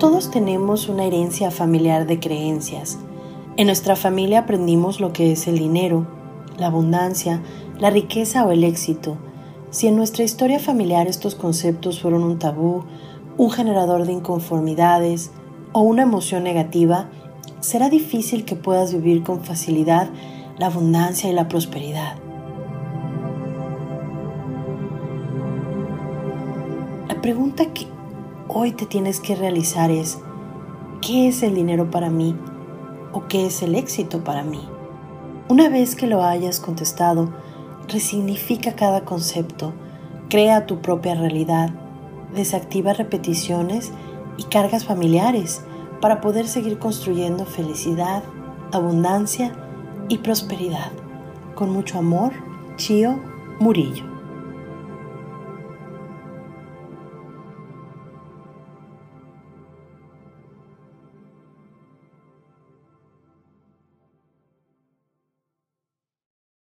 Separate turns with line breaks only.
Todos tenemos una herencia familiar de creencias. En nuestra familia aprendimos lo que es el dinero, la abundancia, la riqueza o el éxito. Si en nuestra historia familiar estos conceptos fueron un tabú, un generador de inconformidades o una emoción negativa, será difícil que puedas vivir con facilidad la abundancia y la prosperidad. La pregunta que hoy te tienes que realizar es, ¿qué es el dinero para mí? ¿O qué es el éxito para mí? Una vez que lo hayas contestado, resignifica cada concepto, crea tu propia realidad, desactiva repeticiones y cargas familiares para poder seguir construyendo felicidad, abundancia y prosperidad. Con mucho amor, Chio Murillo.